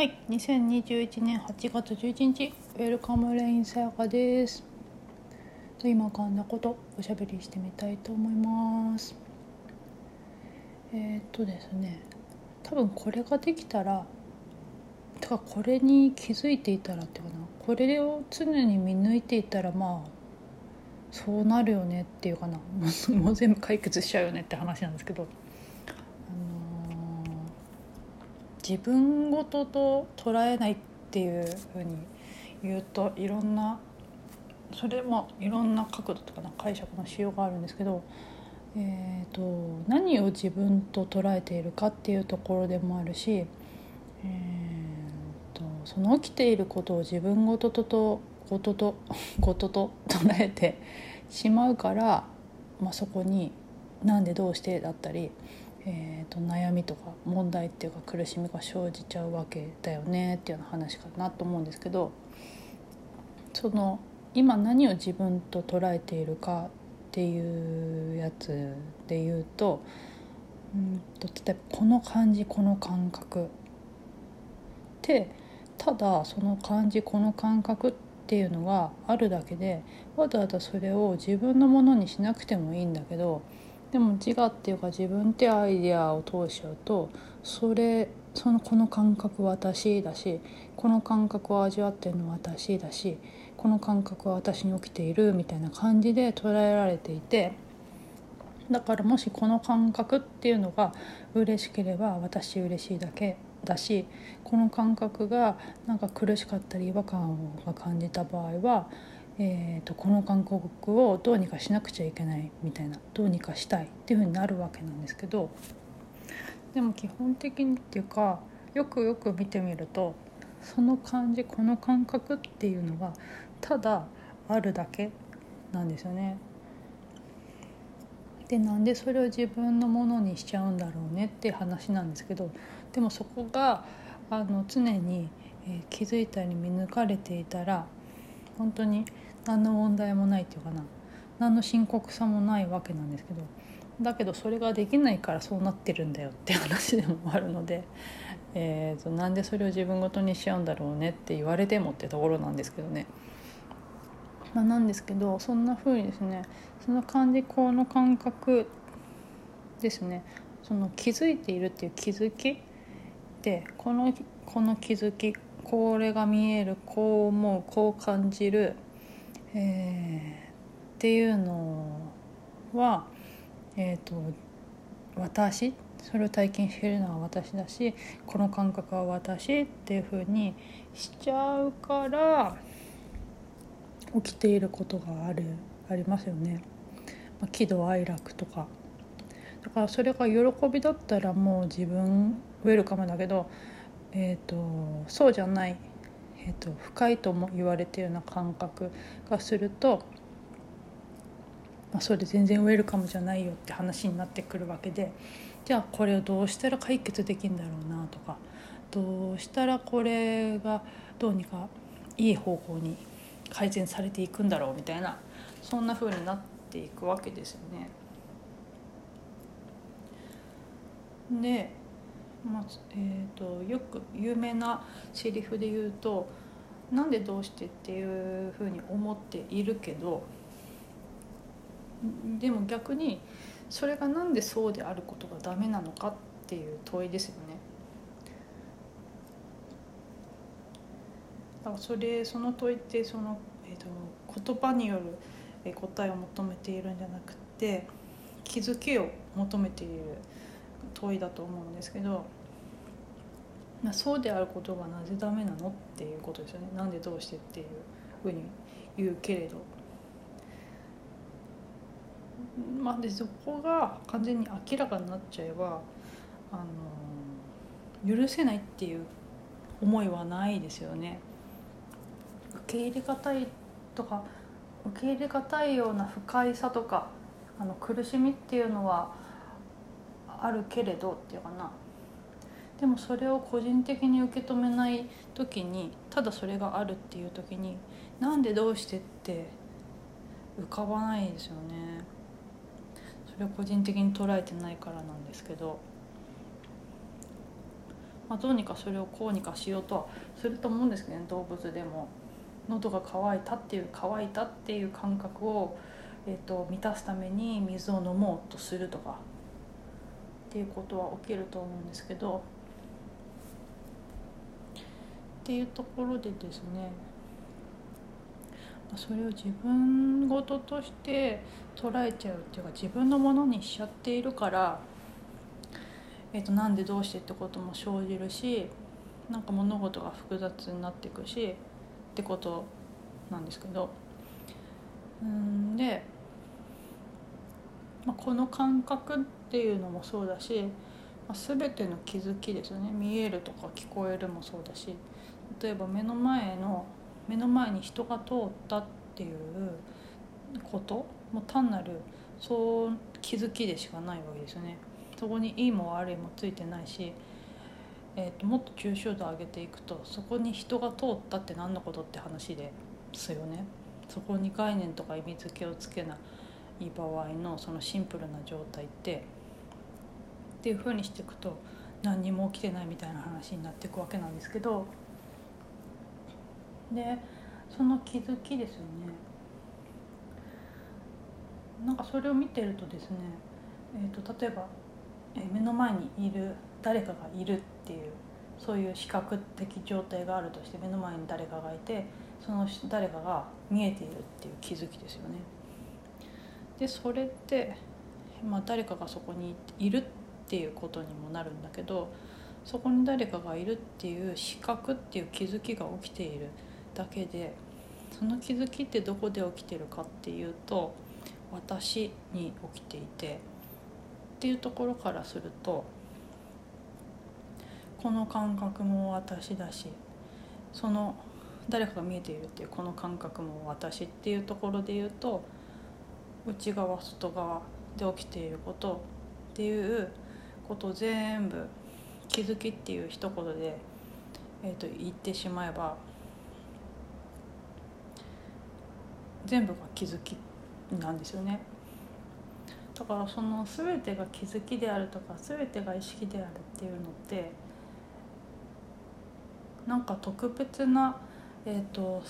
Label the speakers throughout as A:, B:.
A: はい、2021年8月11日、ウェルカムレインさやかです。と今浮かんだことおしゃべりしてみたいと思います。えー、っとですね、多分これができたら、てかこれに気づいていたらっていうかな、これを常に見抜いていたらまあそうなるよねっていうかな、もう全部解決しちゃうよねって話なんですけど。自分ごとと捉えないっていうふうに言うといろんなそれもいろんな角度とかな解釈のしようがあるんですけど、えーと、何を自分と捉えているかっていうところでもあるし、えーと、その起きていることを自分ごとととことと ことと 捉えてしまうから、まあ、そこに「なんでどうして?」だったりえーと、悩みとか問題っていうか苦しみが生じちゃうわけだよねっていうような話かなと思うんですけどその今何を自分と捉えているかっていうやつで言うとうんと例えばこの感じこの感覚。ってただその感じこの感覚っていうのがあるだけでわざわざそれを自分のものにしなくてもいいんだけどでも自我っていうか自分ってアイデアを通しちゃうとそれそのこの感覚は私だしこの感覚を味わってるのは私だしこの感覚は私に起きているみたいな感じで捉えられていてだからもしこの感覚っていうのが嬉しければ私嬉しいだけだしこの感覚がなんか苦しかったり違和感を感じた場合はえーと、この感覚をどうにかしなくちゃいけないみたいなどうにかしたいっていうふうになるわけなんですけどでも基本的にっていうかよくよく見てみるとその感じこの感覚っていうのがただあるだけなんですよね。でなんでそれを自分のものにしちゃうんだろうねって話なんですけどでもそこがあの常に、え、気づいたり見抜かれていたら本当に何の問題もないっていうかな。何の深刻さもないわけなんですけど。だけどそれができないからそうなってるんだよって話でもあるので、えーと、なんでそれを自分ごとにしちゃうんだろうねって言われてもってところなんですけどね。まあ、なんですけどそんな風にですねその感じこの感覚ですね。その気づいているっていう気づきでこのこの気づきこれが見えるこう思うこう感じる、えー、っていうのは、えーと、私それを体験しているのは私だしこの感覚は私っていうふうにしちゃうから起きていることがあるありますよね。まあ、喜怒哀楽とかだからそれが喜びだったらもう自分ウェルカムだけどえーと、そうじゃない、えーと、深いとも言われてるような感覚がすると、まあ、それ全然ウェルカムじゃないよって話になってくるわけでじゃあこれをどうしたら解決できるんだろうなとかどうしたらこれがどうにかいい方向に改善されていくんだろうみたいなそんな風になっていくわけですよね。でまあえーと、よく有名なセリフで言うと「なんでどうして?」っていうふうに思っているけどでも逆にそれが何でそうであることがダメなのかっていう問いですよね。だからそれその問いってその、えーと、言葉による答えを求めているんじゃなくて気づきを求めている。問いだと思うんですけどまあそうであることがなぜダメなのっていうことですよねなんでどうしてっていうふうに言うけれど。まあ、でそこが完全に明らかになっちゃえばあの許せないっていう思いはないですよね。受け入れがたいとか受け入れがたいような不快さとかあの苦しみっていうのはあるけれどっていうかな。でもそれを個人的に受け止めない時にただそれがあるっていう時になんでどうしてって浮かばないですよね。それを個人的に捉えてないからなんですけど。まあ、どうにかそれをこうにかしようとはすると思うんですけどね。動物でも。喉が渇いたっていう乾いたっていう感覚を、えーと、満たすために水を飲もうとするとか。っていうことは起きると思うんですけどっていうところでですねそれを自分事として捉えちゃうっていうか自分のものにしちゃっているから、えーと、なんでどうしてってことも生じるしなんか物事が複雑になっていくしってことなんですけど。うんで、まあ、この感覚っていうのもそうだし、まあ、全ての気づきですよね見えるとか聞こえるもそうだし例えば目の前の目の前に人が通ったっていうことも単なるそう気づきでしかないわけですよね。そこにいいも悪いもついてないしえーと、もっと抽象度を上げていくとそこに人が通ったって何のことって話ですよね。そこに概念とか意味付けをつけない場合のそのシンプルな状態ってっていうふうにしていくと何にも起きてないみたいな話になっていくわけなんですけどでその気づきですよねなんかそれを見てるとですね、えーと、例えば、え、目の前にいる誰かがいるっていうそういう視覚的状態があるとして目の前に誰かがいてその誰かが見えているっていう気づきですよね。でそれって、まあ、誰かがそこにいるっていうことにもなるんだけどそこに誰かがいるっていう視覚っていう気づきが起きているだけでその気づきってどこで起きてるかっていうと私に起きていてっていうところからするとこの感覚も私だしその誰かが見えているっていうこの感覚も私っていうところで言うと内側外側で起きていることっていうことを全部気づきっていう一言で、えー、と言ってしまえば全部が気づきなんですよね。だからその全てが気づきであるとか全てが意識であるっていうのってなんか特別な、えーと、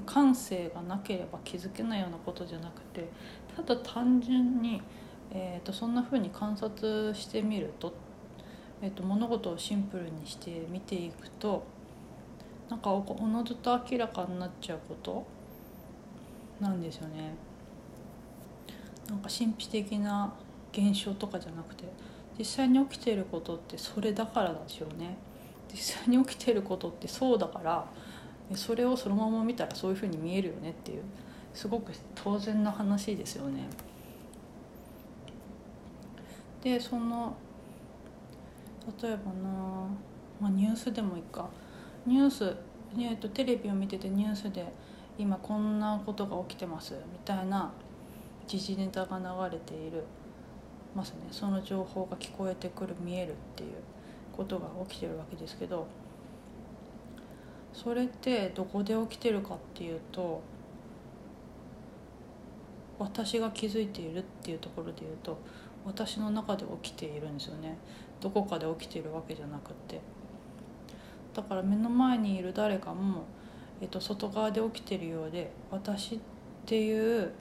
A: 感性がなければ気づけないようなことじゃなくてただ単純に、えーと、そんな風に観察してみると,、えーと、物事をシンプルにして見ていくとなんかおのずと明らかになっちゃうことなんですよね。なんか神秘的な現象とかじゃなくて実際に起きてることってそれだからでしょうね。実際に起きてることってそうだからそれをそのまま見たらそういうふうに見えるよねっていうすごく当然の話ですよね。でその例えばな、まあ、ニュースでもいいかニュース、えーと、テレビを見ててニュースで今こんなことが起きてますみたいな時事ネタが流れているますねその情報が聞こえてくる見えるっていうことが起きてるわけですけどそれってどこで起きてるかっていうと私が気づいているっていうところで言うと私の中で起きているんですよね。どこかで起きているわけじゃなくて。だから目の前にいる誰かも、えっと、外側で起きてるようで私っていう、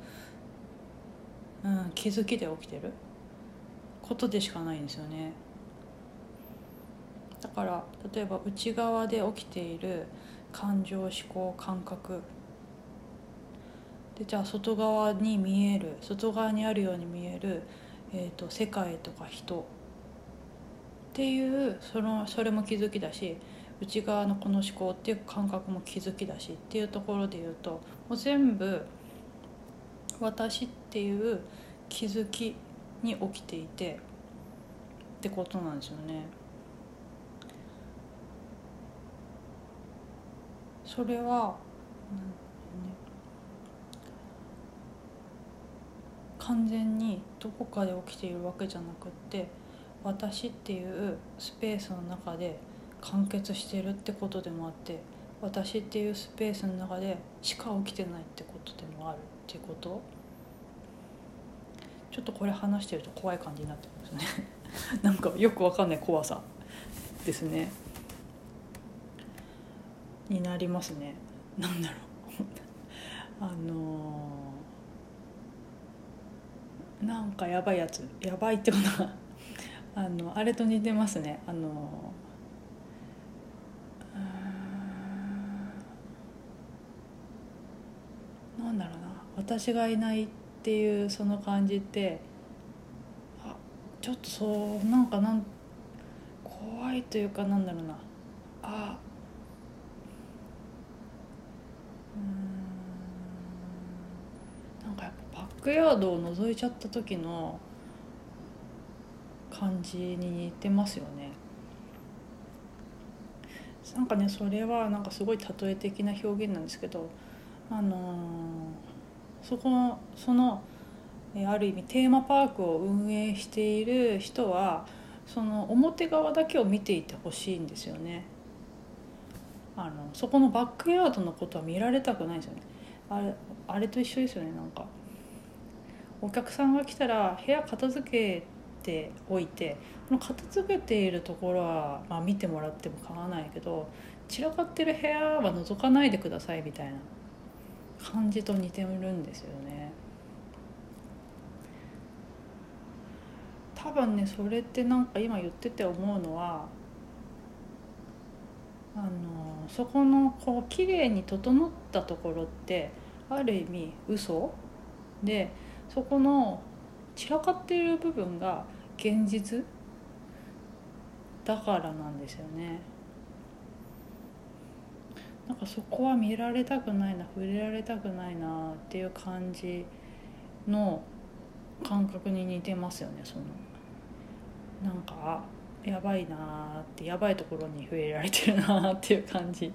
A: うん、気づきで起きてることでしかないんですよね。だから例えば内側で起きている感情思考感覚でじゃあ外側に見える外側にあるように見える、えーと、世界とか人っていうそのそれも気づきだし内側のこの思考っていう感覚も気づきだしっていうところで言うともう全部私っていう気づきに起きていてってことなんですよね。それは、ね。完全にどこかで起きているわけじゃなくって私っていうスペースの中で完結してるってことでもあって私っていうスペースの中でしか起きてないってことでもあるってこと？ちょっとこれ話してると怖い感じになってますね。なんかよくわかんない怖さですね。になりますね。なんだろう。あのー、なんかやばいやつ。やばいってことは あのあれと似てますね。あのなんだろうな。私がいないっていうその感じってあちょっとそうなんかなん怖いというかなんだろうな。あうんなんかやっぱバックヤードを覗いちゃった時の感じに似てますよね。なんかねそれはなんかすごい例え的な表現なんですけどあのー、そこそのある意味テーマパークを運営している人はその表側だけを見ていてほしいんですよね。あのそこのバックヤードのことは見られたくないですよね。あれあれと一緒ですよねなんか。お客さんが来たら部屋片付けておいてこの片付けているところは、まあ、見てもらっても構わないけど散らかってる部屋は覗かないでくださいみたいな感じと似てるんですよね。多分ねそれってなんか今言ってて思うのはあのそこのこう綺麗に整ったところってある意味嘘でそこの散らかっている部分が現実だからなんですよね。なんかそこは見られたくないな触れられたくないなっていう感じの感覚に似てますよねその。なんかやばいなってやばいところに触れられてるなっていう感じ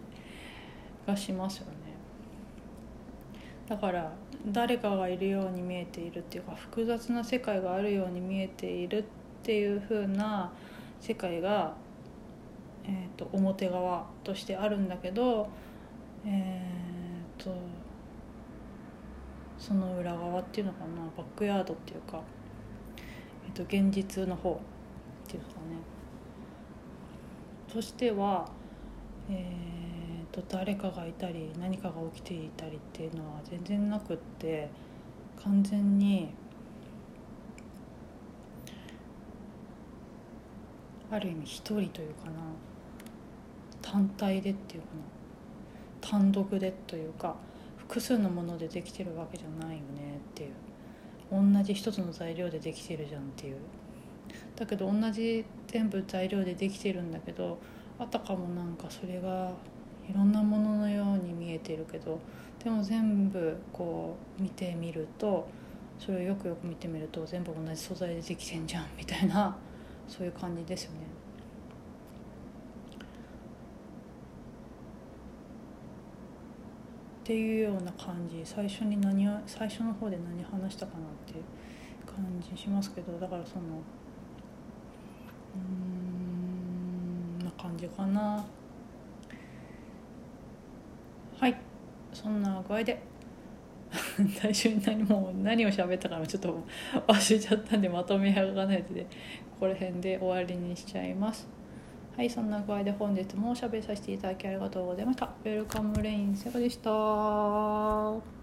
A: がしますよね。だから誰かがいるように見えているっていうか複雑な世界があるように見えているっていう風な世界が、えーと、表側としてあるんだけど、えーと、その裏側っていうのかなバックヤードっていうか、えーと、現実の方っていうかね。としては、えーと誰かがいたり何かが起きていたりっていうのは全然なくって完全にある意味一人というかな単体でっていうかな単独でというか複数のものでできてるわけじゃないよねっていう同じ一つの材料でできてるじゃんっていう。だけど同じ全部材料でできてるんだけどあたかもなんかそれがいろんなもののように見えているけどでも全部こう見てみるとそれをよくよく見てみると全部同じ素材でできてんじゃんみたいな そういう感じですよね。っていうような感じ最初に何最初の方で何話したかなっていう感じしますけどだからそのうんな感じかな。はいそんな具合で。最初に何も何を喋ったかもちょっと忘れちゃったんでまとめ上がないでここら辺で終わりにしちゃいます。はいそんな具合で本日もおしゃべりさせていただきありがとうございました。ウェルカムレインセガでした。